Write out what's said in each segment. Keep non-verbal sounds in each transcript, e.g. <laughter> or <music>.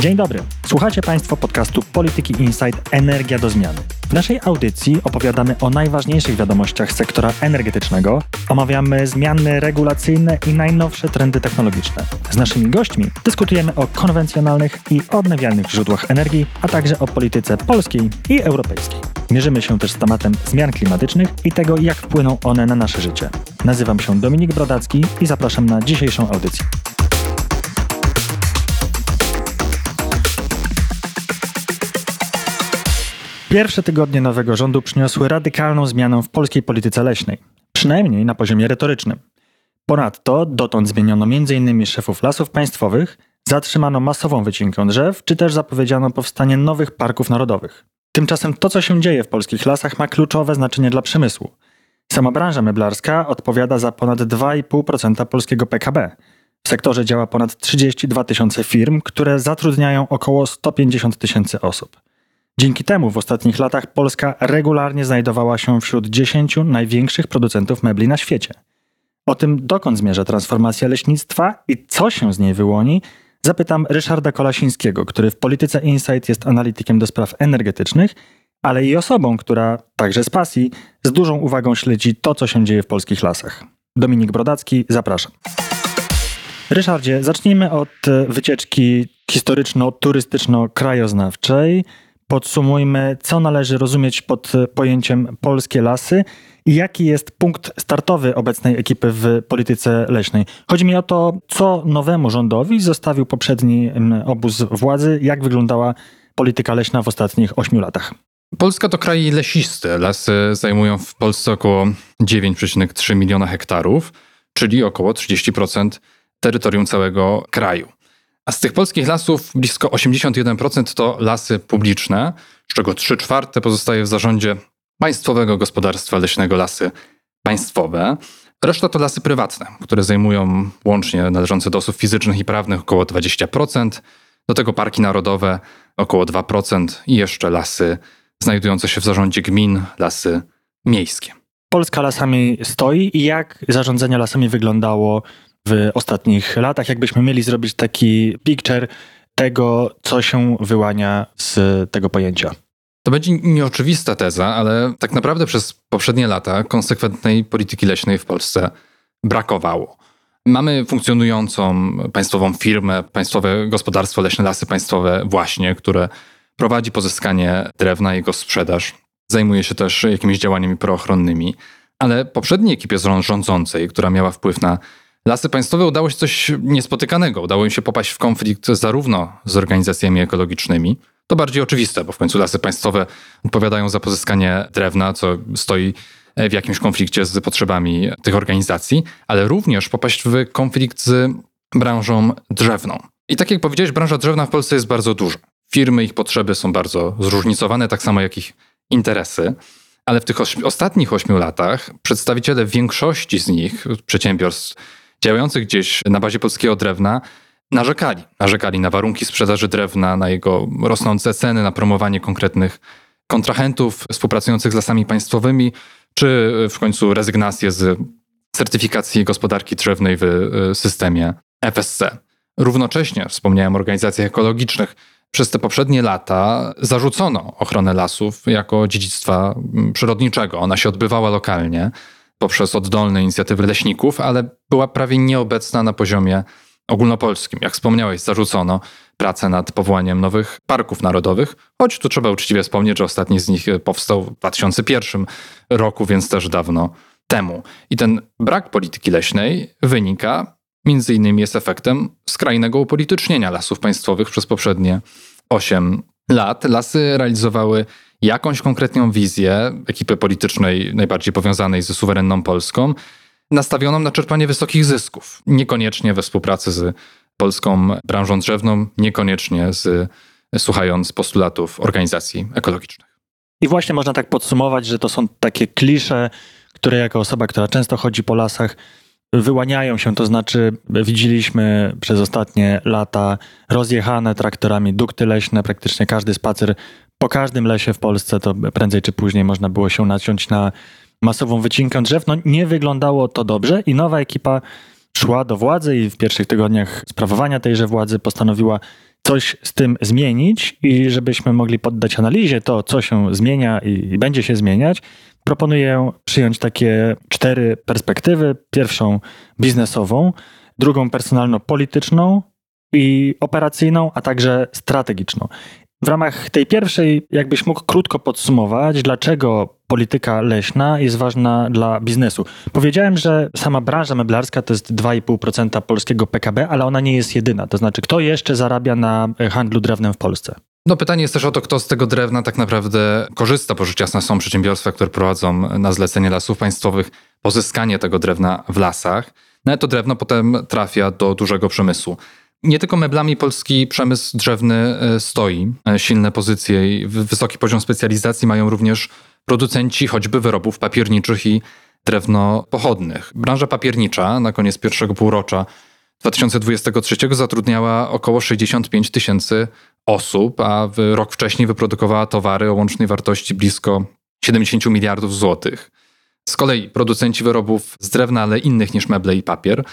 Dzień dobry. Słuchacie Państwo podcastu Polityki Insight Energia do zmiany. W naszej audycji opowiadamy o najważniejszych wiadomościach sektora energetycznego, omawiamy zmiany regulacyjne i najnowsze trendy technologiczne. Z naszymi gośćmi dyskutujemy o konwencjonalnych i odnawialnych źródłach energii, a także o polityce polskiej i europejskiej. Mierzymy się też z tematem zmian klimatycznych i tego, jak wpłyną one na nasze życie. Nazywam się Dominik Brodacki i zapraszam na dzisiejszą audycję. Pierwsze tygodnie nowego rządu przyniosły radykalną zmianę w polskiej polityce leśnej, przynajmniej na poziomie retorycznym. Ponadto dotąd zmieniono m.in. szefów lasów państwowych, zatrzymano masową wycinkę drzew, czy też zapowiedziano powstanie nowych parków narodowych. Tymczasem to, co się dzieje w polskich lasach, ma kluczowe znaczenie dla przemysłu. Sama branża meblarska odpowiada za ponad 2,5% polskiego PKB. W sektorze działa ponad 32 tysiące firm, które zatrudniają około 150 tysięcy osób. Dzięki temu w ostatnich latach Polska regularnie znajdowała się wśród 10 największych producentów mebli na świecie. O tym, dokąd zmierza transformacja leśnictwa i co się z niej wyłoni, zapytam Ryszarda Kolasińskiego, który w Polityce Insight jest analitykiem do spraw energetycznych, ale i osobą, która, także z pasji, z dużą uwagą śledzi to, co się dzieje w polskich lasach. Dominik Brodacki, zapraszam. Ryszardzie, zacznijmy od wycieczki historyczno-turystyczno-krajoznawczej. Podsumujmy, co należy rozumieć pod pojęciem polskie lasy i jaki jest punkt startowy obecnej ekipy w polityce leśnej. Chodzi mi o to, co nowemu rządowi zostawił poprzedni obóz władzy, jak wyglądała polityka leśna w ostatnich ośmiu latach. Polska to kraj lesisty. Lasy zajmują w Polsce około 9,3 miliona hektarów, czyli około 30% terytorium całego kraju. A z tych polskich lasów blisko 81% to lasy publiczne, z czego 3 czwarte pozostaje w zarządzie Państwowego Gospodarstwa Leśnego Lasy Państwowe. Reszta to lasy prywatne, które zajmują łącznie należące do osób fizycznych i prawnych około 20%, do tego parki narodowe około 2% i jeszcze lasy znajdujące się w zarządzie gmin, lasy miejskie. Polska lasami stoi i jak zarządzanie lasami wyglądało w ostatnich latach, jakbyśmy mieli zrobić taki picture tego, co się wyłania z tego pojęcia. To będzie nieoczywista teza, ale tak naprawdę przez poprzednie lata konsekwentnej polityki leśnej w Polsce brakowało. Mamy funkcjonującą państwową firmę, Państwowe Gospodarstwo Leśne Lasy Państwowe, właśnie, które prowadzi pozyskanie drewna, jego sprzedaż. Zajmuje się też jakimiś działaniami proochronnymi, ale poprzedniej ekipie rządzącej, która miała wpływ na Lasy Państwowe udało się coś niespotykanego. Udało im się popaść w konflikt zarówno z organizacjami ekologicznymi, to bardziej oczywiste, bo w końcu lasy państwowe odpowiadają za pozyskanie drewna, co stoi w jakimś konflikcie z potrzebami tych organizacji, ale również popaść w konflikt z branżą drzewną. I tak jak powiedziałeś, branża drzewna w Polsce jest bardzo duża. Firmy, ich potrzeby są bardzo zróżnicowane, tak samo jak ich interesy. Ale w tych ostatnich ośmiu latach przedstawiciele większości z nich, przedsiębiorstw działających gdzieś na bazie polskiego drewna narzekali. Narzekali na warunki sprzedaży drewna, na jego rosnące ceny, na promowanie konkretnych kontrahentów współpracujących z lasami państwowymi, czy w końcu rezygnację z certyfikacji gospodarki drzewnej w y, systemie FSC. Równocześnie wspomniałem o organizacjach ekologicznych. Przez te poprzednie lata zarzucono ochronę lasów jako dziedzictwa mm, przyrodniczego. Ona się odbywała lokalnie poprzez oddolne inicjatywy leśników, ale była prawie nieobecna na poziomie ogólnopolskim. Jak wspomniałeś, zarzucono pracę nad powołaniem nowych parków narodowych, choć tu trzeba uczciwie wspomnieć, że ostatni z nich powstał w 2001 roku, więc też dawno temu. I ten brak polityki leśnej wynika między innymi jest efektem skrajnego upolitycznienia lasów państwowych przez poprzednie 8 lat. Lasy realizowały jakąś konkretną wizję ekipy politycznej najbardziej powiązanej ze suwerenną Polską, nastawioną na czerpanie wysokich zysków. Niekoniecznie we współpracy z polską branżą drzewną, niekoniecznie z, słuchając postulatów organizacji ekologicznych. I właśnie można tak podsumować, że to są takie klisze, które jako osoba, która często chodzi po lasach, wyłaniają się, to znaczy widzieliśmy przez ostatnie lata rozjechane traktorami dukty leśne, praktycznie każdy spacer po każdym lesie w Polsce to prędzej czy później można było się naciąć na masową wycinkę drzew. No nie wyglądało to dobrze i nowa ekipa szła do władzy i w pierwszych tygodniach sprawowania tejże władzy postanowiła coś z tym zmienić i żebyśmy mogli poddać analizie to, co się zmienia i będzie się zmieniać, proponuję przyjąć takie cztery perspektywy. Pierwszą biznesową, drugą personalno-polityczną i operacyjną, a także strategiczną. W ramach tej pierwszej, jakbyś mógł krótko podsumować, dlaczego polityka leśna jest ważna dla biznesu. Powiedziałem, że sama branża meblarska to jest 2,5% polskiego PKB, ale ona nie jest jedyna. To znaczy, kto jeszcze zarabia na handlu drewnem w Polsce? No pytanie jest też o to, kto z tego drewna tak naprawdę korzysta, bo rzecz jasna są przedsiębiorstwa, które prowadzą na zlecenie lasów państwowych pozyskanie tego drewna w lasach. No to drewno potem trafia do dużego przemysłu. Nie tylko meblami polski przemysł drzewny e, stoi. E, silne pozycje i wysoki poziom specjalizacji mają również producenci choćby wyrobów papierniczych i drewno pochodnych. Branża papiernicza na koniec pierwszego półrocza 2023 zatrudniała około 65 tysięcy osób, a rok wcześniej wyprodukowała towary o łącznej wartości blisko 70 miliardów złotych. Z kolei producenci wyrobów z drewna, ale innych niż meble i papier,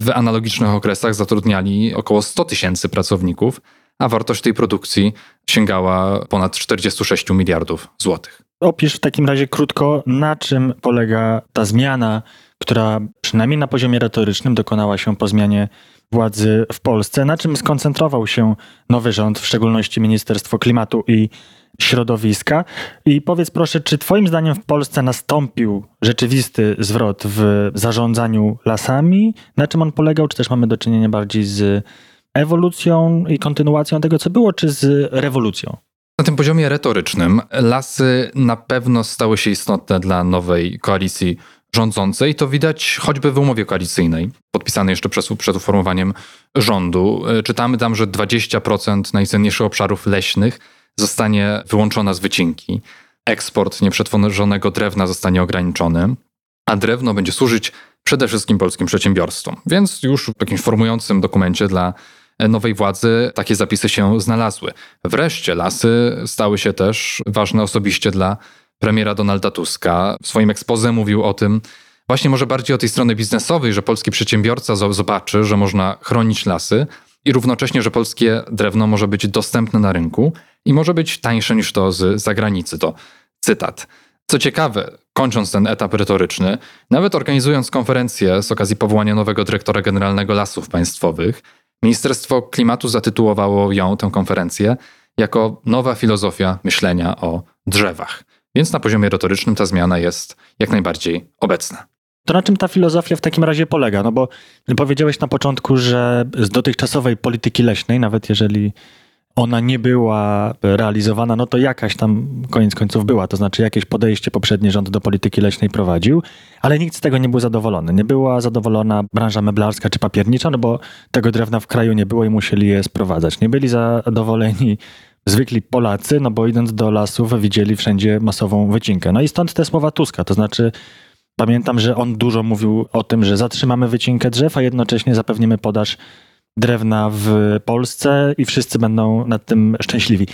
w analogicznych okresach zatrudniali około 100 tysięcy pracowników, a wartość tej produkcji sięgała ponad 46 miliardów złotych. Opisz w takim razie krótko, na czym polega ta zmiana, która przynajmniej na poziomie retorycznym dokonała się po zmianie władzy w Polsce. Na czym skoncentrował się nowy rząd, w szczególności Ministerstwo Klimatu i Środowiska? I powiedz proszę, czy Twoim zdaniem w Polsce nastąpił rzeczywisty zwrot w zarządzaniu lasami? Na czym on polegał? Czy też mamy do czynienia bardziej z ewolucją i kontynuacją tego, co było, czy z rewolucją? Na tym poziomie retorycznym lasy na pewno stały się istotne dla nowej koalicji rządzącej. To widać choćby w umowie koalicyjnej, podpisanej jeszcze przed, uformowaniem rządu. Czytamy tam, że 20% najcenniejszych obszarów leśnych zostanie wyłączona z wycinki. Eksport nieprzetworzonego drewna zostanie ograniczony, a drewno będzie służyć przede wszystkim polskim przedsiębiorstwom. Więc już w jakimś formującym dokumencie dla nowej władzy takie zapisy się znalazły. Wreszcie lasy stały się też ważne osobiście dla premiera Donalda Tuska. W swoim ekspoze mówił o tym, właśnie może bardziej o tej strony biznesowej, że polski przedsiębiorca zobaczy, że można chronić lasy i równocześnie, że polskie drewno może być dostępne na rynku i może być tańsze niż to z zagranicy. To cytat. Co ciekawe, kończąc ten etap retoryczny, nawet organizując konferencję z okazji powołania nowego dyrektora generalnego lasów państwowych, Ministerstwo Klimatu zatytułowało ją, tę konferencję, jako nowa filozofia myślenia o drzewach. Więc na poziomie retorycznym ta zmiana jest jak najbardziej obecna. To na czym ta filozofia w takim razie polega? No bo powiedziałeś na początku, że z dotychczasowej polityki leśnej, nawet jeżeli ona nie była realizowana, no to jakaś tam koniec końców była, to znaczy jakieś podejście poprzedni rząd do polityki leśnej prowadził, ale nikt z tego nie był zadowolony. Nie była zadowolona branża meblarska czy papiernicza, no bo tego drewna w kraju nie było i musieli je sprowadzać. Nie byli zadowoleni zwykli Polacy, no bo idąc do lasów widzieli wszędzie masową wycinkę. No i stąd te słowa Tuska, to znaczy pamiętam, że on dużo mówił o tym, że zatrzymamy wycinkę drzew, a jednocześnie zapewnimy podaż drewna w Polsce i wszyscy będą nad tym szczęśliwi.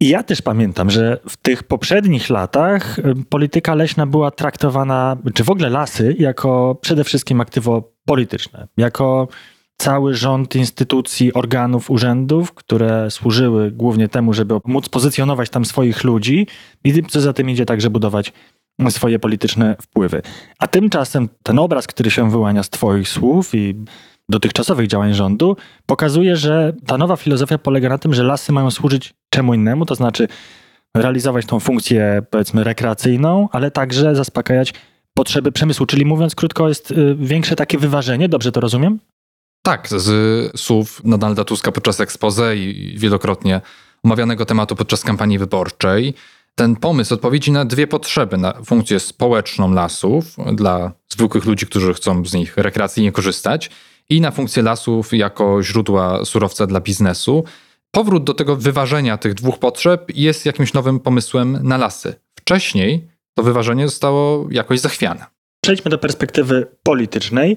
I ja też pamiętam, że w tych poprzednich latach y, polityka leśna była traktowana, czy w ogóle lasy, jako przede wszystkim aktywo polityczne, jako cały rząd instytucji, organów, urzędów, które służyły głównie temu, żeby móc pozycjonować tam swoich ludzi i co za tym idzie także budować swoje polityczne wpływy. A tymczasem ten obraz, który się wyłania z Twoich słów i dotychczasowych działań rządu, pokazuje, że ta nowa filozofia polega na tym, że lasy mają służyć czemu innemu, to znaczy realizować tą funkcję, powiedzmy, rekreacyjną, ale także zaspokajać potrzeby przemysłu. Czyli mówiąc krótko, jest y, większe takie wyważenie, dobrze to rozumiem? Tak, z słów Donalda Tuska podczas expose i wielokrotnie omawianego tematu podczas kampanii wyborczej, ten pomysł odpowiedzi na dwie potrzeby, na funkcję społeczną lasów dla zwykłych ludzi, którzy chcą z nich rekreacyjnie korzystać i na funkcję lasów jako źródła surowca dla biznesu. Powrót do tego wyważenia tych dwóch potrzeb jest jakimś nowym pomysłem na lasy. Wcześniej to wyważenie zostało jakoś zachwiane. Przejdźmy do perspektywy politycznej.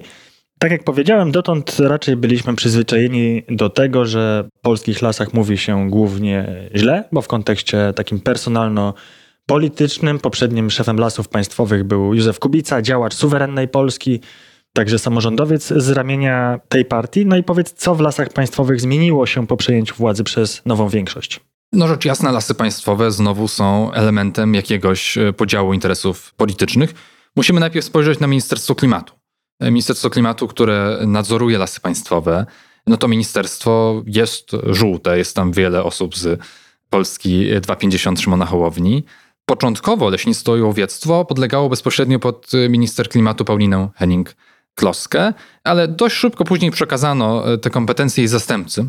Tak jak powiedziałem, dotąd raczej byliśmy przyzwyczajeni do tego, że w polskich lasach mówi się głównie źle, bo w kontekście takim personalno-politycznym poprzednim szefem lasów państwowych był Józef Kubica, działacz suwerennej Polski, także samorządowiec z ramienia tej partii. No i powiedz, co w lasach państwowych zmieniło się po przejęciu władzy przez nową większość? No rzecz jasna, lasy państwowe znowu są elementem jakiegoś e, podziału interesów politycznych. Musimy najpierw spojrzeć na Ministerstwo Klimatu. Ministerstwo Klimatu, które nadzoruje lasy państwowe, no to ministerstwo jest żółte, jest tam wiele osób z Polski 250 Szymona Hołowni. Początkowo leśnictwo i łowiectwo podlegało bezpośrednio pod e, minister klimatu Paulinę Henning-Kloskę, ale dość szybko później przekazano te kompetencje jej zastępcy,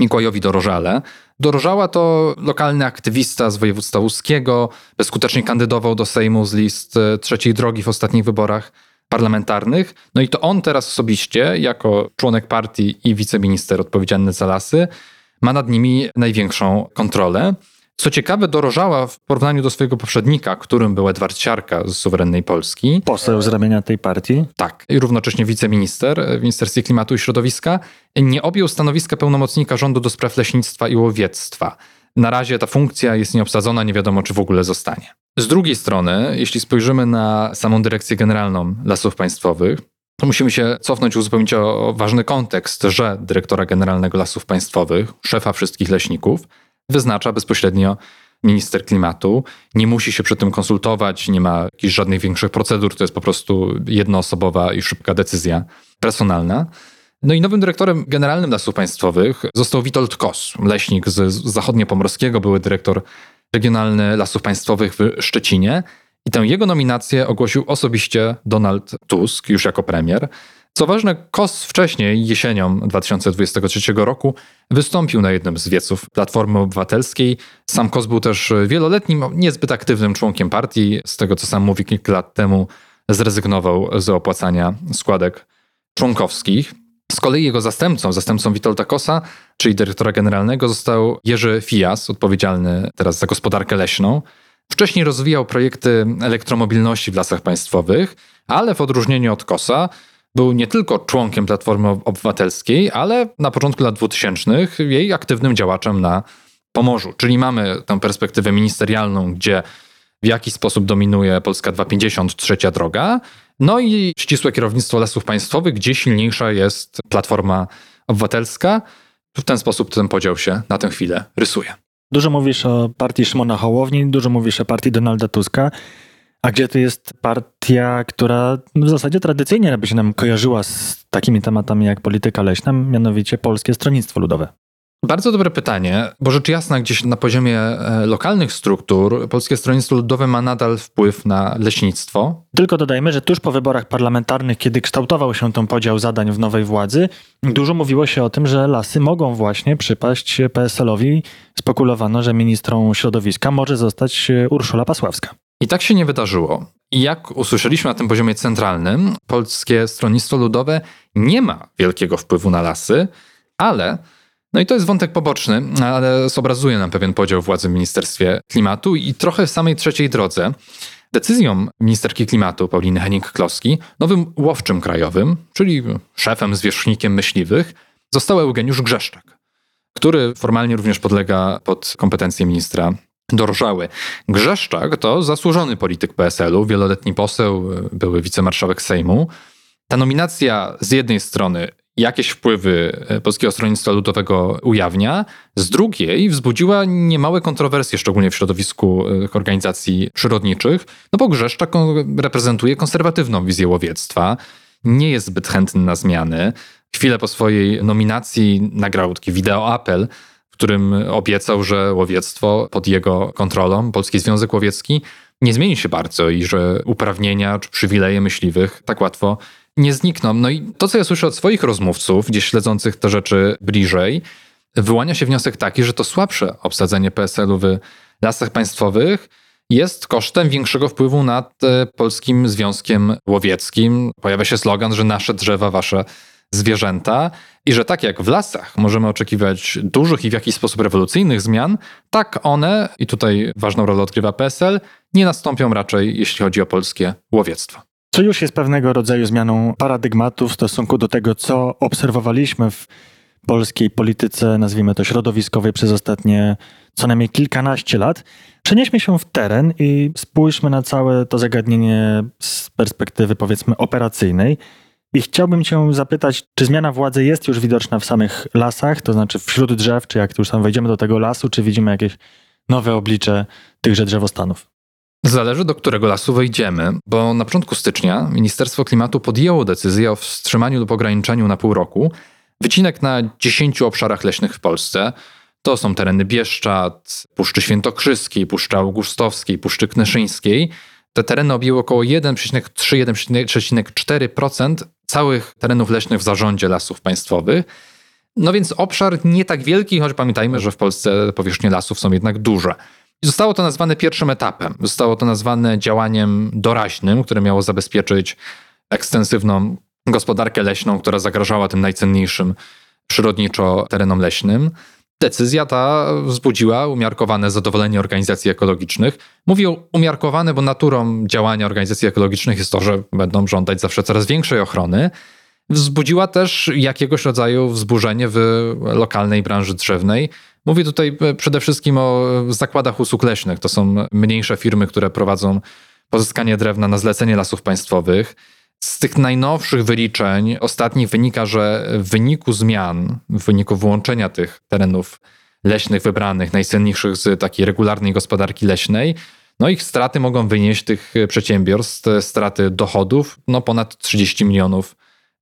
Mikołajowi Dorożale. Dorożała to lokalny aktywista z województwa łuskiego, bezskutecznie kandydował do Sejmu z list trzeciej drogi w ostatnich wyborach parlamentarnych. No i to on teraz osobiście, jako członek partii i wiceminister odpowiedzialny za lasy, ma nad nimi największą kontrolę. Co ciekawe, dorożała w porównaniu do swojego poprzednika, którym był Edward Siarka z suwerennej Polski. Poseł z ramienia tej partii. Tak, i równocześnie wiceminister w Ministerstwie Klimatu i Środowiska, nie objął stanowiska pełnomocnika rządu do spraw leśnictwa i łowiectwa. Na razie ta funkcja jest nieobsadzona, nie wiadomo czy w ogóle zostanie. Z drugiej strony, jeśli spojrzymy na samą Dyrekcję Generalną Lasów Państwowych, to musimy się cofnąć i uzupełnić o ważny kontekst, że dyrektora generalnego Lasów Państwowych, szefa wszystkich leśników, wyznacza bezpośrednio minister klimatu. Nie musi się przy tym konsultować, nie ma jakichś żadnych większych procedur, to jest po prostu jednoosobowa i szybka decyzja personalna. No i nowym dyrektorem generalnym lasów państwowych został Witold Kos, leśnik z zachodniopomorskiego, były dyrektor regionalny lasów państwowych w Szczecinie. I tę jego nominację ogłosił osobiście Donald Tusk, już jako premier. Co ważne, KOS wcześniej, jesienią 2023 roku, wystąpił na jednym z wieców Platformy Obywatelskiej. Sam KOS był też wieloletnim, niezbyt aktywnym członkiem partii. Z tego, co sam mówi, kilka lat temu zrezygnował z opłacania składek członkowskich. Z kolei jego zastępcą, zastępcą Witolda Kosa, czyli dyrektora generalnego, został Jerzy Fijas, odpowiedzialny teraz za gospodarkę leśną. Wcześniej rozwijał projekty elektromobilności w lasach państwowych, ale w odróżnieniu od Kosa był nie tylko członkiem Platformy Obywatelskiej, ale na początku lat 2000 jej aktywnym działaczem na Pomorzu. Czyli mamy tę perspektywę ministerialną, gdzie w jakiś sposób dominuje Polska 250, trzecia droga, no i ścisłe kierownictwo lasów państwowych, gdzie silniejsza jest Platforma Obywatelska. W ten sposób ten podział się na tę chwilę rysuje. Dużo mówisz o partii Szymona Hołowni, dużo mówisz o partii Donalda Tuska. A gdzie to jest partia, która w zasadzie tradycyjnie by się nam kojarzyła z takimi tematami jak polityka leśna, mianowicie Polskie Stronnictwo Ludowe? Bardzo dobre pytanie, bo rzecz jasna, gdzieś na poziomie e, lokalnych struktur Polskie Stronnictwo Ludowe ma nadal wpływ na leśnictwo. Tylko dodajmy, że tuż po wyborach parlamentarnych, kiedy kształtował się ten podział zadań w nowej władzy, dużo mówiło się o tym, że lasy mogą właśnie przypaść PSL-owi. Spekulowano, że ministrą środowiska może zostać Urszula Pasławska. I tak się nie wydarzyło. I jak usłyszeliśmy na tym poziomie centralnym, Polskie Stronnictwo Ludowe nie ma wielkiego wpływu na lasy, ale no i to jest wątek poboczny, ale zobrazuje nam pewien podział władzy w Ministerstwie Klimatu i trochę w samej trzeciej drodze. Decyzją ministerki klimatu Pauliny Henning-Kloski, nowym łowczym krajowym, czyli szefem, zwierzchnikiem myśliwych, został Eugeniusz Grzeszczak, który formalnie również podlega pod kompetencje ministra Dorżały. Grzeszczak to zasłużony polityk PSL-u, wieloletni poseł, były wicemarszałek Sejmu. Ta nominacja z jednej strony jakieś wpływy e, Polskiego Stronnictwa Ludowego ujawnia, z drugiej wzbudziła niemałe kontrowersje, szczególnie w środowisku e, organizacji przyrodniczych, no bo Grzeszczak reprezentuje konserwatywną wizję łowiectwa, nie jest zbyt chętny na zmiany. Chwilę po swojej nominacji nagrał taki wideoapel, w którym obiecał, że łowiectwo pod jego kontrolą, Polski Związek Łowiecki, nie zmieni się bardzo i że uprawnienia czy przywileje myśliwych tak łatwo nie znikną. No i to, co ja słyszę od swoich rozmówców, gdzieś śledzących te rzeczy bliżej, wyłania się wniosek taki, że to słabsze obsadzenie PSL-u w lasach państwowych jest kosztem większego wpływu nad e, Polskim Związkiem Łowieckim. Pojawia się slogan, że nasze drzewa, wasze zwierzęta i że tak jak w lasach możemy oczekiwać dużych i w jakiś sposób rewolucyjnych zmian, tak one, i tutaj ważną rolę odgrywa PSL, nie nastąpią raczej, jeśli chodzi o polskie łowiectwo. Co już jest pewnego rodzaju zmianą paradygmatu w stosunku do tego, co obserwowaliśmy w polskiej polityce, nazwijmy to środowiskowej, przez ostatnie co najmniej kilkanaście lat. Przenieśmy się w teren i spójrzmy na całe to zagadnienie z perspektywy powiedzmy operacyjnej. I chciałbym Cię zapytać, czy zmiana władzy jest już widoczna w samych lasach, to znaczy wśród drzew, czy jak już tam wejdziemy do tego lasu, czy widzimy jakieś nowe oblicze tychże drzewostanów? Zależy, do którego lasu wejdziemy, bo na początku stycznia Ministerstwo Klimatu podjęło decyzję o wstrzymaniu lub ograniczeniu na pół roku wycinek na 10 obszarach leśnych w Polsce. To są tereny Bieszczad, Puszczy Świętokrzyskiej, Puszczy Augustowskiej, Puszczy Kneszyńskiej. Te tereny objęły około 1,3-1,4% całych terenów leśnych w zarządzie lasów państwowych. No więc obszar nie tak wielki, choć pamiętajmy, że w Polsce powierzchnie lasów są jednak duże. Zostało to nazwane pierwszym etapem. Zostało to nazwane działaniem doraźnym, które miało zabezpieczyć ekstensywną gospodarkę leśną, która zagrażała tym najcenniejszym przyrodniczo terenom leśnym. Decyzja ta wzbudziła umiarkowane zadowolenie organizacji ekologicznych. Mówię umiarkowane, bo naturą działania organizacji ekologicznych jest to, że będą żądać zawsze coraz większej ochrony. Wzbudziła też jakiegoś rodzaju wzburzenie w lokalnej branży drzewnej. Mówię tutaj przede wszystkim o zakładach usług leśnych. To są mniejsze firmy, które prowadzą pozyskanie drewna na zlecenie lasów państwowych. Z tych najnowszych wyliczeń ostatnich wynika, że w wyniku zmian, w wyniku wyłączenia tych terenów leśnych wybranych, najcenniejszych z takiej regularnej gospodarki leśnej, no ich straty mogą wynieść tych przedsiębiorstw, straty dochodów, no ponad 30 milionów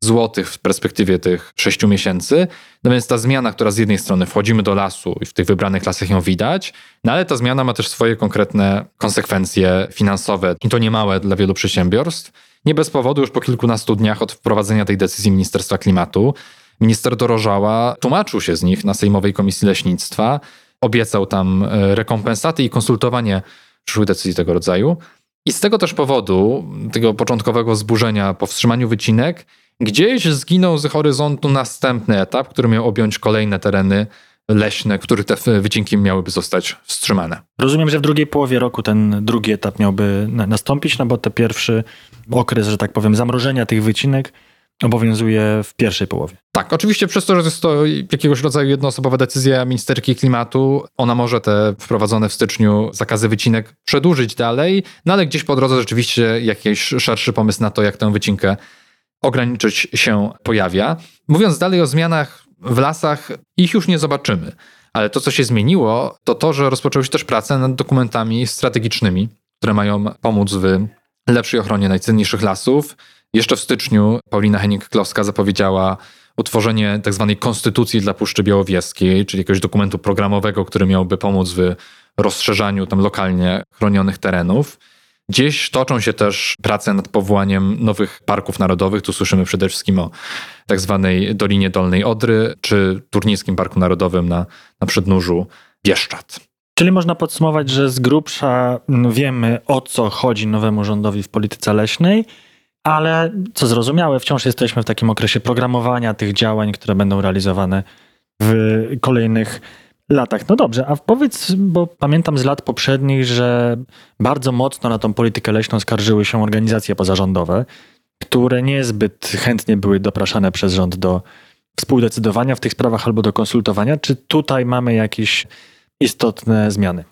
złotych w perspektywie tych 6 miesięcy. No więc ta zmiana, która z jednej strony wchodzimy do lasu i w tych wybranych lasach ją widać, no ale ta zmiana ma też swoje konkretne konsekwencje finansowe i to niemałe dla wielu przedsiębiorstw. Nie bez powodu już po kilkunastu dniach od wprowadzenia tej decyzji Ministerstwa Klimatu minister Dorożała tłumaczył się z nich na Sejmowej Komisji Leśnictwa, obiecał tam e, rekompensaty i konsultowanie przyszłych decyzji tego rodzaju. I z tego też powodu, tego początkowego wzburzenia po wstrzymaniu wycinek, gdzieś zginął z horyzontu następny etap, który miał objąć kolejne tereny leśne, których te wycinki miałyby zostać wstrzymane. Rozumiem, że w drugiej połowie roku ten drugi etap miałby nastąpić, no bo ten pierwszy okres, że tak powiem, zamrożenia tych wycinek obowiązuje w pierwszej połowie. Tak, oczywiście przez to, że jest to jakiegoś rodzaju jednoosobowa decyzja ministerki klimatu, ona może te wprowadzone w styczniu zakazy wycinek przedłużyć dalej, no ale gdzieś po drodze rzeczywiście jakiś szerszy pomysł na to, jak tę wycinkę ograniczyć się pojawia. Mówiąc dalej o zmianach w lasach, ich już nie zobaczymy. Ale to, co się zmieniło, to to, że rozpoczęły się też prace nad dokumentami strategicznymi, które mają pomóc w lepszej ochronie najcenniejszych lasów. Jeszcze w styczniu Paulina Henning-Klowska zapowiedziała utworzenie tzw. Tak konstytucji dla Puszczy Białowieskiej, czyli jakiegoś dokumentu programowego, który miałby pomóc w rozszerzaniu tam lokalnie chronionych terenów. Gdzieś toczą się też prace nad powołaniem nowych parków narodowych. Tu słyszymy przede wszystkim o tak zwanej Dolinie Dolnej Odry, czy Turnickim Parku Narodowym na, na przednóżu Bieszczad. Czyli można podsumować, że z grubsza wiemy o co chodzi nowemu rządowi w polityce leśnej, ale co zrozumiałe, wciąż jesteśmy w takim okresie programowania tych działań, które będą realizowane w kolejnych latach. No dobrze, a powiedz, bo pamiętam z lat poprzednich, że bardzo mocno na tą politykę leśną skarżyły się organizacje pozarządowe, które niezbyt chętnie były dopraszane przez rząd do współdecydowania w tych sprawach albo do konsultowania. Czy tutaj mamy jakieś istotne zmiany?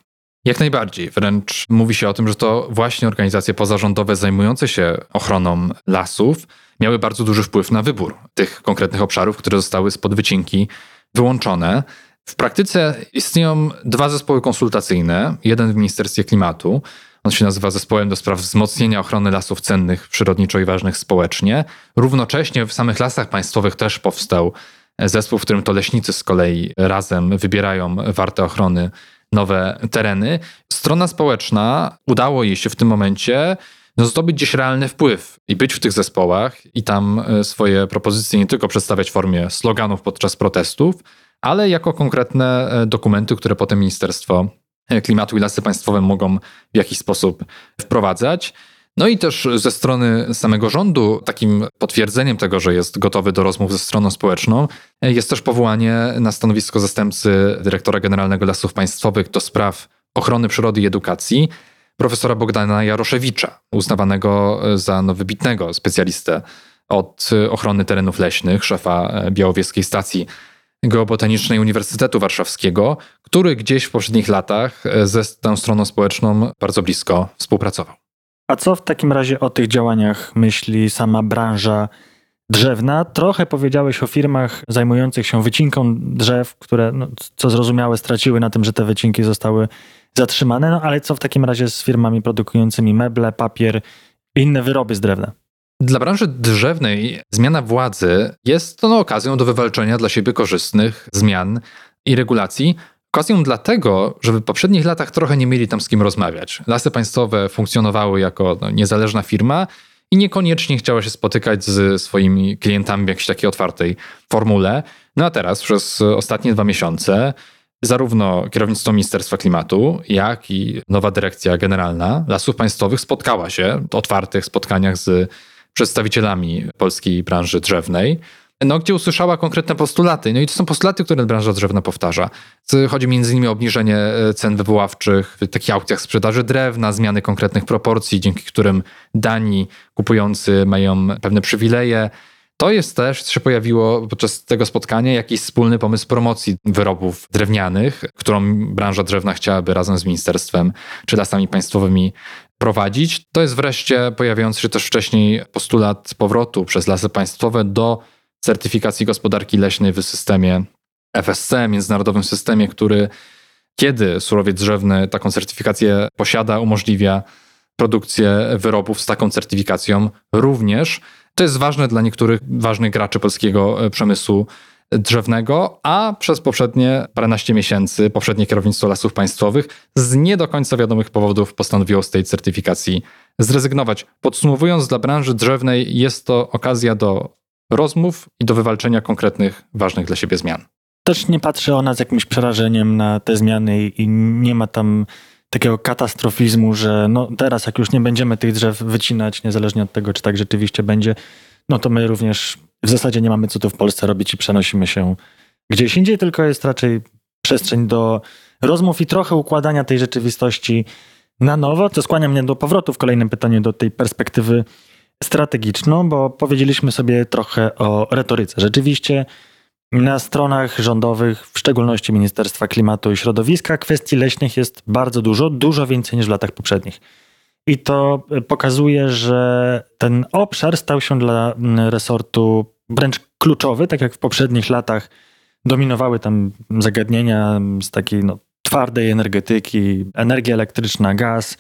Jak najbardziej. Wręcz mówi się o tym, że to właśnie organizacje pozarządowe zajmujące się ochroną lasów miały bardzo duży wpływ na wybór tych konkretnych obszarów, które zostały spod wycinki wyłączone. W praktyce istnieją dwa zespoły konsultacyjne. Jeden w Ministerstwie Klimatu. On się nazywa Zespołem do spraw wzmocnienia ochrony lasów cennych przyrodniczo i ważnych społecznie. Równocześnie w samych lasach państwowych też powstał zespół, w którym to leśnicy z kolei razem wybierają warte ochrony nowe tereny. Strona społeczna udało jej się w tym momencie no, zdobyć gdzieś realny wpływ i być w tych zespołach i tam e, swoje propozycje nie tylko przedstawiać w formie sloganów podczas protestów, ale jako konkretne e, dokumenty, które potem Ministerstwo e, Klimatu i Lasy Państwowe mogą w jakiś sposób wprowadzać. No i też ze strony samego rządu, takim potwierdzeniem tego, że jest gotowy do rozmów ze stroną społeczną, e, jest też powołanie na stanowisko zastępcy dyrektora generalnego Lasów Państwowych do spraw ochrony przyrody i edukacji profesora Bogdana Jaroszewicza, uznawanego za no, wybitnego specjalistę od ochrony terenów leśnych, szefa Białowieskiej Stacji Geobotanicznej Uniwersytetu Warszawskiego, który gdzieś w poprzednich latach e, ze tą stroną społeczną bardzo blisko współpracował. A co w takim razie o tych działaniach myśli sama branża drzewna. Trochę powiedziałeś o firmach zajmujących się wycinką drzew, które, no, co zrozumiałe, straciły na tym, że te wycinki zostały zatrzymane. No ale co w takim razie z firmami produkującymi meble, papier i inne wyroby z drewna? Dla branży drzewnej zmiana władzy jest no, okazją do wywalczenia dla siebie korzystnych zmian i regulacji. Okazją dlatego, że w poprzednich latach trochę nie mieli tam z kim rozmawiać. Lasy państwowe funkcjonowały jako no, niezależna firma i niekoniecznie chciała się spotykać z swoimi klientami w jakiejś takiej otwartej formule. No a teraz przez ostatnie dwa miesiące zarówno kierownictwo Ministerstwa Klimatu, jak i nowa dyrekcja generalna Lasów Państwowych spotkała się w otwartych spotkaniach z przedstawicielami polskiej branży drzewnej, no, gdzie usłyszała konkretne postulaty. No i to są postulaty, które branża drzewna powtarza. Chodzi między innymi o obniżenie e, cen wywoławczych w takich aukcjach sprzedaży drewna, zmiany konkretnych proporcji, dzięki którym dani kupujący mają pewne przywileje. To jest też, co się pojawiło podczas tego spotkania, jakiś wspólny pomysł promocji wyrobów drewnianych, którą branża drzewna chciałaby razem z ministerstwem czy lasami państwowymi prowadzić. To jest wreszcie pojawiający się też wcześniej postulat powrotu przez lasy państwowe do certyfikacji gospodarki leśnej w systemie FSC, międzynarodowym systemie, który kiedy surowiec drzewny taką certyfikację posiada, umożliwia produkcję wyrobów z taką certyfikacją również. To jest ważne dla niektórych ważnych graczy polskiego przemysłu drzewnego, a przez poprzednie paręnaście miesięcy poprzednie kierownictwo lasów państwowych z nie do końca wiadomych powodów postanowiło z tej certyfikacji zrezygnować. Podsumowując, dla branży drzewnej jest to okazja do rozmów i do wywalczenia konkretnych, ważnych dla siebie zmian. Też nie patrzy ona z jakimś przerażeniem na te zmiany i nie ma tam takiego katastrofizmu, że no teraz jak już nie będziemy tych drzew wycinać, niezależnie od tego, czy tak rzeczywiście będzie, no to my również w zasadzie nie mamy co tu w Polsce robić i przenosimy się gdzieś indziej, tylko jest raczej przestrzeń do rozmów i trochę układania tej rzeczywistości na nowo, co skłania mnie do powrotu w kolejnym pytaniu do tej perspektywy strategiczną, bo powiedzieliśmy sobie trochę o retoryce. Rzeczywiście na stronach rządowych, w szczególności Ministerstwa Klimatu i Środowiska, kwestii leśnych jest bardzo dużo, dużo więcej niż w latach poprzednich. I to pokazuje, że ten obszar stał się dla resortu wręcz kluczowy, tak jak w poprzednich latach dominowały tam zagadnienia z takiej no, twardej energetyki, energia elektryczna, gaz,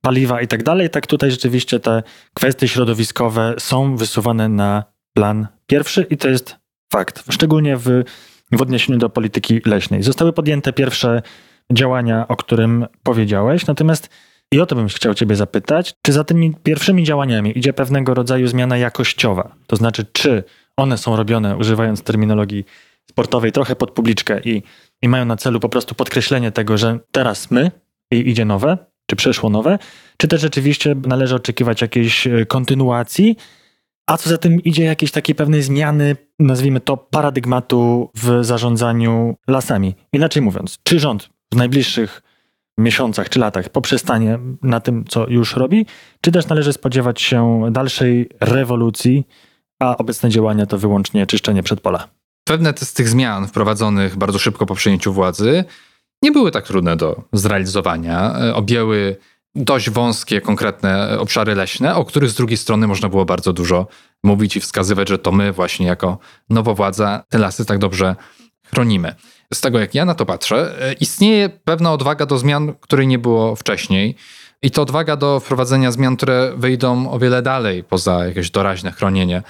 paliwa i tak dalej, tak tutaj rzeczywiście te kwestie środowiskowe są wysuwane na plan pierwszy i to jest fakt, szczególnie w, w odniesieniu do polityki leśnej. Zostały podjęte pierwsze działania, o którym powiedziałeś, natomiast i o to bym chciał Ciebie zapytać, czy za tymi pierwszymi działaniami idzie pewnego rodzaju zmiana jakościowa? To znaczy, czy one są robione, używając terminologii sportowej, trochę pod publiczkę i, i mają na celu po prostu podkreślenie tego, że teraz my i idzie nowe, czy przeszło nowe, czy też rzeczywiście należy oczekiwać jakiejś e, kontynuacji, a co za tym idzie jakieś takiej pewnej zmiany, nazwijmy to paradygmatu w zarządzaniu lasami. Inaczej mówiąc, czy rząd w najbliższych miesiącach czy latach poprzestanie na tym, co już robi, czy też należy spodziewać się dalszej rewolucji, a obecne działania to wyłącznie czyszczenie przedpola? Pewne z tych zmian wprowadzonych bardzo szybko po przejęciu władzy nie były tak trudne do zrealizowania. E, objęły dość wąskie, konkretne obszary leśne, o których z drugiej strony można było bardzo dużo mówić i wskazywać, że to my właśnie jako nowowładza te lasy tak dobrze chronimy. Z tego jak ja na to patrzę, e, istnieje pewna odwaga do zmian, której nie było wcześniej. I to odwaga do wprowadzenia zmian, które wyjdą o wiele dalej poza jakieś doraźne chronienie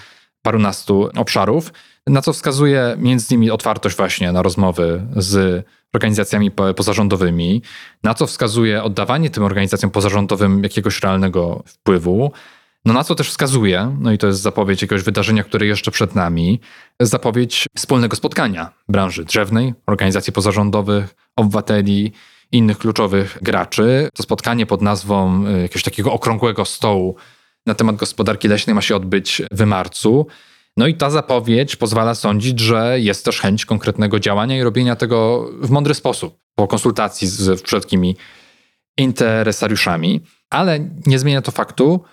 parunastu obszarów, na co wskazuje między innymi otwartość właśnie na rozmowy z organizacjami pozarządowymi, na co wskazuje oddawanie tym organizacjom pozarządowym jakiegoś realnego wpływu, no na co też wskazuje, no i to jest zapowiedź jakiegoś wydarzenia, które jeszcze przed nami, zapowiedź wspólnego spotkania branży drzewnej, organizacji pozarządowych, obywateli, innych kluczowych graczy. To spotkanie pod nazwą y, jakiegoś takiego okrągłego stołu na temat gospodarki leśnej ma się odbyć w marcu. No i ta zapowiedź pozwala sądzić, że jest też chęć konkretnego działania i robienia tego w mądry sposób, po konsultacji z wszelkimi interesariuszami, ale nie zmienia to faktu,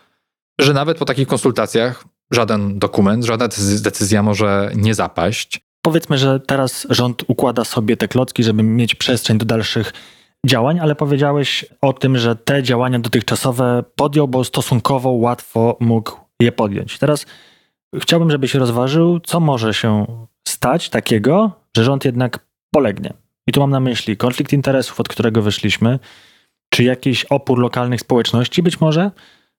że nawet po takich konsultacjach żaden dokument, żadna decyzja może nie zapaść. Powiedzmy, że teraz rząd układa sobie te klocki, żeby mieć przestrzeń do dalszych działań, ale powiedziałeś o tym, że te działania dotychczasowe podjął, bo stosunkowo łatwo mógł je podjąć. Teraz chciałbym, żebyś rozważył, co może się stać takiego, że rząd jednak polegnie. I tu mam na myśli konflikt interesów, od którego wyszliśmy, czy jakiś opór lokalnych społeczności być może,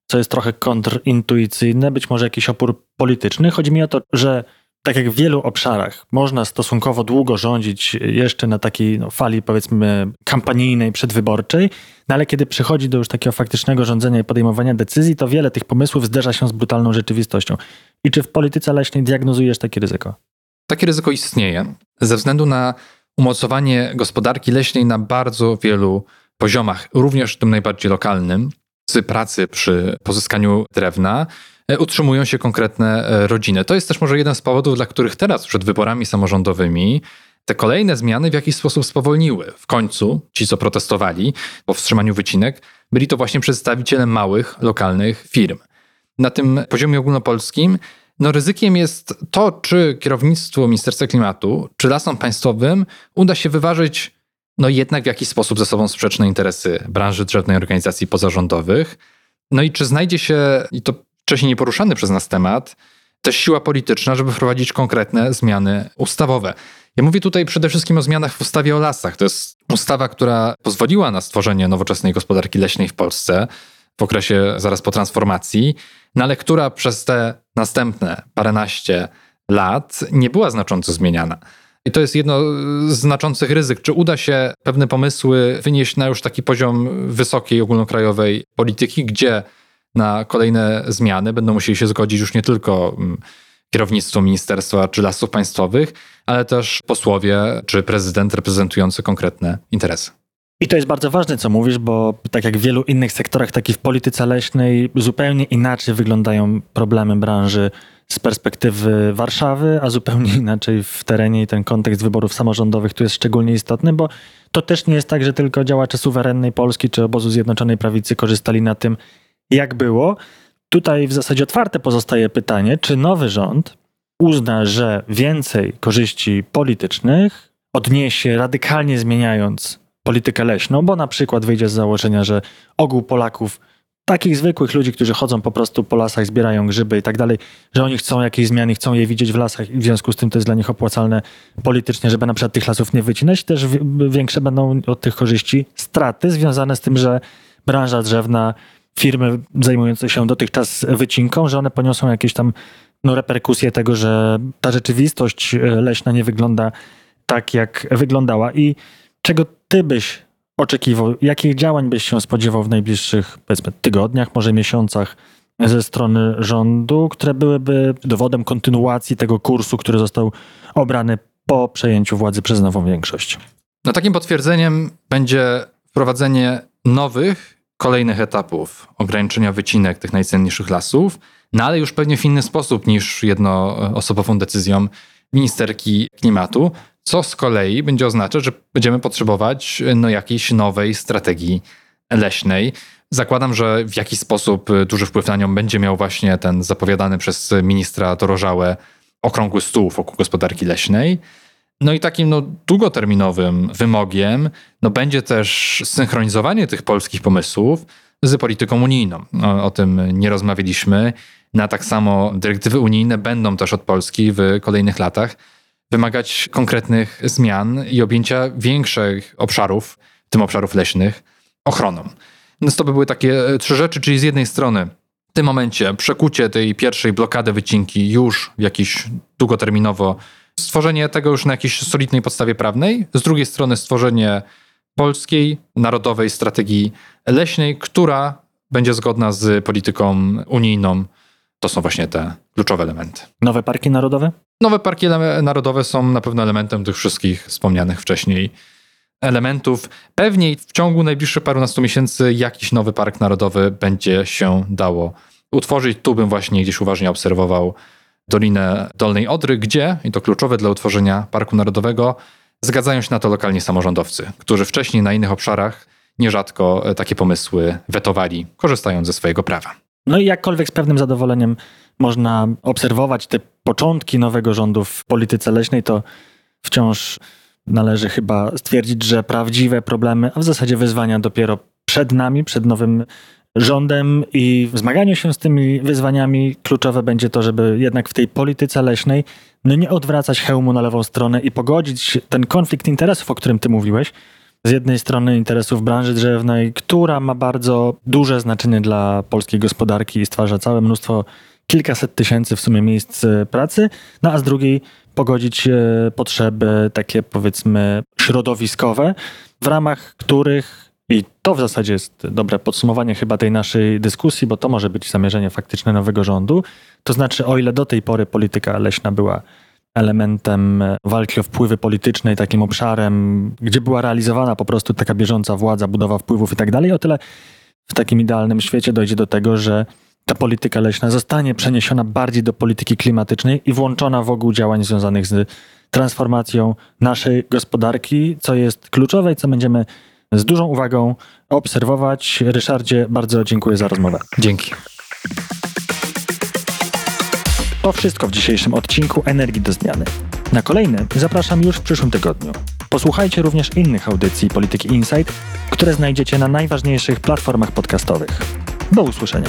co jest trochę kontrintuicyjne, być może jakiś opór polityczny. Chodzi mi o to, że tak jak w wielu obszarach można stosunkowo długo rządzić jeszcze na takiej no, fali powiedzmy kampanijnej, przedwyborczej, no ale kiedy przychodzi do już takiego faktycznego rządzenia i podejmowania decyzji, to wiele tych pomysłów zderza się z brutalną rzeczywistością. I czy w polityce leśnej diagnozujesz takie ryzyko? Takie ryzyko istnieje ze względu na umocowanie gospodarki leśnej na bardzo wielu poziomach, również tym najbardziej lokalnym, z pracy przy pozyskaniu drewna, e, utrzymują się konkretne e, rodziny. To jest też może jeden z powodów, dla których teraz przed wyborami samorządowymi te kolejne zmiany w jakiś sposób spowolniły. W końcu ci, co protestowali po wstrzymaniu wycinek, byli to właśnie przedstawiciele małych, lokalnych firm. Na tym poziomie ogólnopolskim no ryzykiem jest to, czy kierownictwu Ministerstwa Klimatu, czy lasom państwowym uda się wyważyć no jednak w jakiś sposób ze sobą sprzeczne interesy branży drzewnej organizacji pozarządowych. No i czy znajdzie się, i to wcześniej nieporuszany przez nas temat, też siła polityczna, żeby wprowadzić konkretne zmiany ustawowe. Ja mówię tutaj przede wszystkim o zmianach w ustawie o lasach. To jest ustawa, która pozwoliła na stworzenie nowoczesnej gospodarki leśnej w Polsce w okresie zaraz po transformacji, no ale która przez te następne paręnaście lat nie była znacząco zmieniana. I to jest jedno z znaczących ryzyk. Czy uda się pewne pomysły wynieść na już taki poziom wysokiej ogólnokrajowej polityki, gdzie na kolejne zmiany będą musieli się zgodzić już nie tylko mm, kierownictwo ministerstwa czy lasów państwowych, ale też posłowie czy prezydent reprezentujący konkretne interesy. I to jest bardzo ważne, co mówisz, bo tak jak w wielu innych sektorach, tak i w polityce leśnej, zupełnie inaczej wyglądają problemy branży z perspektywy Warszawy, a zupełnie <laughs> inaczej w terenie i ten kontekst wyborów samorządowych tu jest szczególnie istotny, bo to też nie jest tak, że tylko działacze suwerennej Polski czy obozu Zjednoczonej Prawicy korzystali na tym, jak było. Tutaj w zasadzie otwarte pozostaje pytanie, czy nowy rząd uzna, że więcej korzyści politycznych odniesie radykalnie zmieniając politykę leśną, bo na przykład wyjdzie z założenia, że ogół Polaków takich zwykłych ludzi, którzy chodzą po prostu po lasach, zbierają grzyby i tak dalej, że oni chcą jakiejś zmiany, chcą je widzieć w lasach i w związku z tym to jest dla nich opłacalne politycznie, żeby na przykład tych lasów nie wycinać. Też większe będą od tych korzyści straty związane z tym, że branża drzewna, firmy zajmujące się dotychczas wycinką, że one poniosą jakieś tam no, reperkusje tego, że ta rzeczywistość leśna nie wygląda tak, jak wyglądała. I czego ty byś oczekiwał? Jakich działań byś się spodziewał w najbliższych, powiedzmy, tygodniach, może miesiącach ze strony rządu, które byłyby dowodem kontynuacji tego kursu, który został obrany po przejęciu władzy przez nową większość? No takim potwierdzeniem będzie wprowadzenie nowych, kolejnych etapów ograniczenia wycinek tych najcenniejszych lasów, no ale już pewnie w inny sposób niż jednoosobową decyzją ministerki klimatu, co z kolei będzie oznaczać, że będziemy potrzebować no, jakiejś nowej strategii leśnej. Zakładam, że w jakiś sposób duży wpływ na nią będzie miał właśnie ten zapowiadany przez ministra Dorożałę okrągły stół wokół gospodarki leśnej. No i takim no, długoterminowym wymogiem no, będzie też synchronizowanie tych polskich pomysłów z polityką unijną. No, o tym nie rozmawialiśmy. Na tak samo dyrektywy unijne będą też od Polski w kolejnych latach wymagać konkretnych zmian i objęcia większych obszarów, w tym obszarów leśnych, ochroną. Więc to by były takie e, trzy rzeczy, czyli z jednej strony w tym momencie przekucie tej pierwszej blokady wycinki już w jakiś długoterminowo, stworzenie tego już na jakiejś solidnej podstawie prawnej, z drugiej strony stworzenie polskiej, narodowej strategii leśnej, która będzie zgodna z polityką unijną. To są właśnie te kluczowe elementy. Nowe parki narodowe? Nowe parki narodowe są na pewno elementem tych wszystkich wspomnianych wcześniej elementów. Pewnie w ciągu najbliższych parunastu miesięcy jakiś nowy park narodowy będzie się dało utworzyć. Tu bym właśnie gdzieś uważnie obserwował Dolinę Dolnej Odry, gdzie, i to kluczowe dla utworzenia parku narodowego, zgadzają się na to lokalni samorządowcy, którzy wcześniej na innych obszarach nierzadko takie pomysły wetowali, korzystając ze swojego prawa. No i jakkolwiek z pewnym zadowoleniem można obserwować te początki nowego rządu w polityce leśnej, to wciąż należy chyba stwierdzić, że prawdziwe problemy, a w zasadzie wyzwania dopiero przed nami, przed nowym rządem i w zmaganiu się z tymi wyzwaniami kluczowe będzie to, żeby jednak w tej polityce leśnej no nie odwracać hełmu na lewą stronę i pogodzić ten konflikt interesów, o którym ty mówiłeś. Z jednej strony interesów branży drzewnej, która ma bardzo duże znaczenie dla polskiej gospodarki i stwarza całe mnóstwo, kilkaset tysięcy w sumie miejsc e, pracy, no a z drugiej pogodzić e, potrzeby takie powiedzmy środowiskowe, w ramach których i to w zasadzie jest dobre podsumowanie chyba tej naszej dyskusji, bo to może być zamierzenie faktyczne nowego rządu. To znaczy, o ile do tej pory polityka leśna była elementem e, walki o wpływy polityczne takim obszarem, gdzie była realizowana po prostu taka bieżąca władza, budowa wpływów i tak dalej, o tyle w takim idealnym świecie dojdzie do tego, że ta polityka leśna zostanie przeniesiona bardziej do polityki klimatycznej i włączona w ogół działań związanych z transformacją naszej gospodarki, co jest kluczowe i co będziemy z dużą uwagą obserwować. Ryszardzie, bardzo dziękuję za rozmowę. Dzięki. To wszystko w dzisiejszym odcinku Energii do Zmiany. Na kolejny zapraszam już w przyszłym tygodniu. Posłuchajcie również innych audycji Polityki Insight, które znajdziecie na najważniejszych platformach podcastowych. Do usłyszenia.